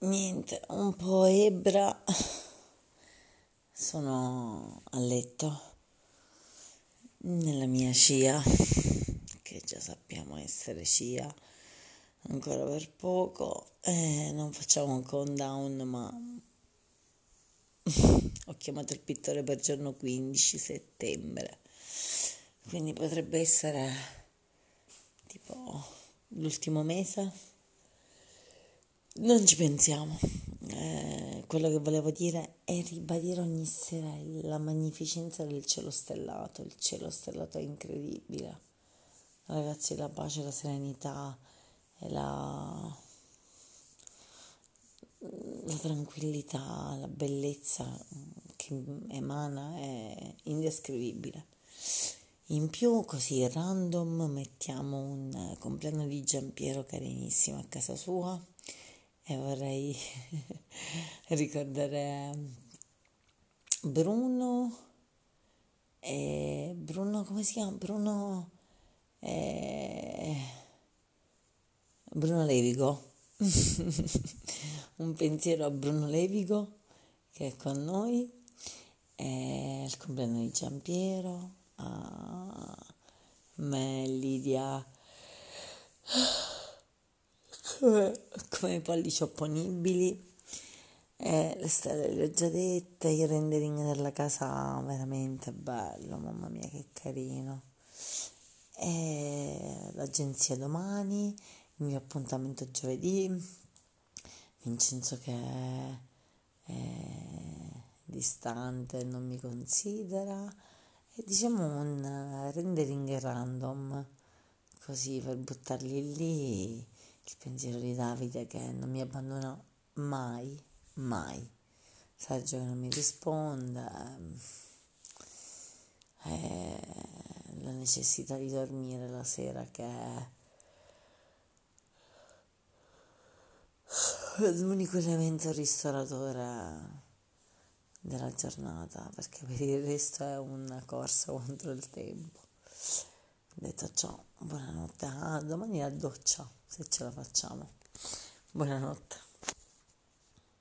niente, un po' ebra. Sono a letto nella mia scia, che già sappiamo essere scia ancora per poco. Eh, non facciamo un countdown, ma ho chiamato il pittore per giorno 15 settembre. Quindi potrebbe essere tipo l'ultimo mese non ci pensiamo. Eh, quello che volevo dire è ribadire ogni sera la magnificenza del cielo stellato. Il cielo stellato è incredibile. Ragazzi, la pace, la serenità e la, la tranquillità, la bellezza che emana è indescrivibile. In più, così random, mettiamo un compleanno di Giampiero carinissimo a casa sua e vorrei ricordare Bruno e Bruno come si chiama? Bruno e Bruno Levigo un pensiero a Bruno Levigo che è con noi e il compleanno di Giampiero a me Lidia come, i pollici opponibili. Eh, le stelle le ho già dette, il rendering della casa veramente bello, mamma mia che carino. E l'agenzia domani, il mio appuntamento giovedì, Vincenzo che è distante, non mi considera, e diciamo un rendering random, così per buttarli lì il pensiero di Davide che non mi abbandona mai, mai. Sergio che non mi risponde, eh, la necessità di dormire la sera che è l'unico elemento ristoratore della giornata perché per il resto è una corsa contro il tempo. Detto ciò, buonanotte. Ah, domani la doccia se ce la facciamo. Buonanotte.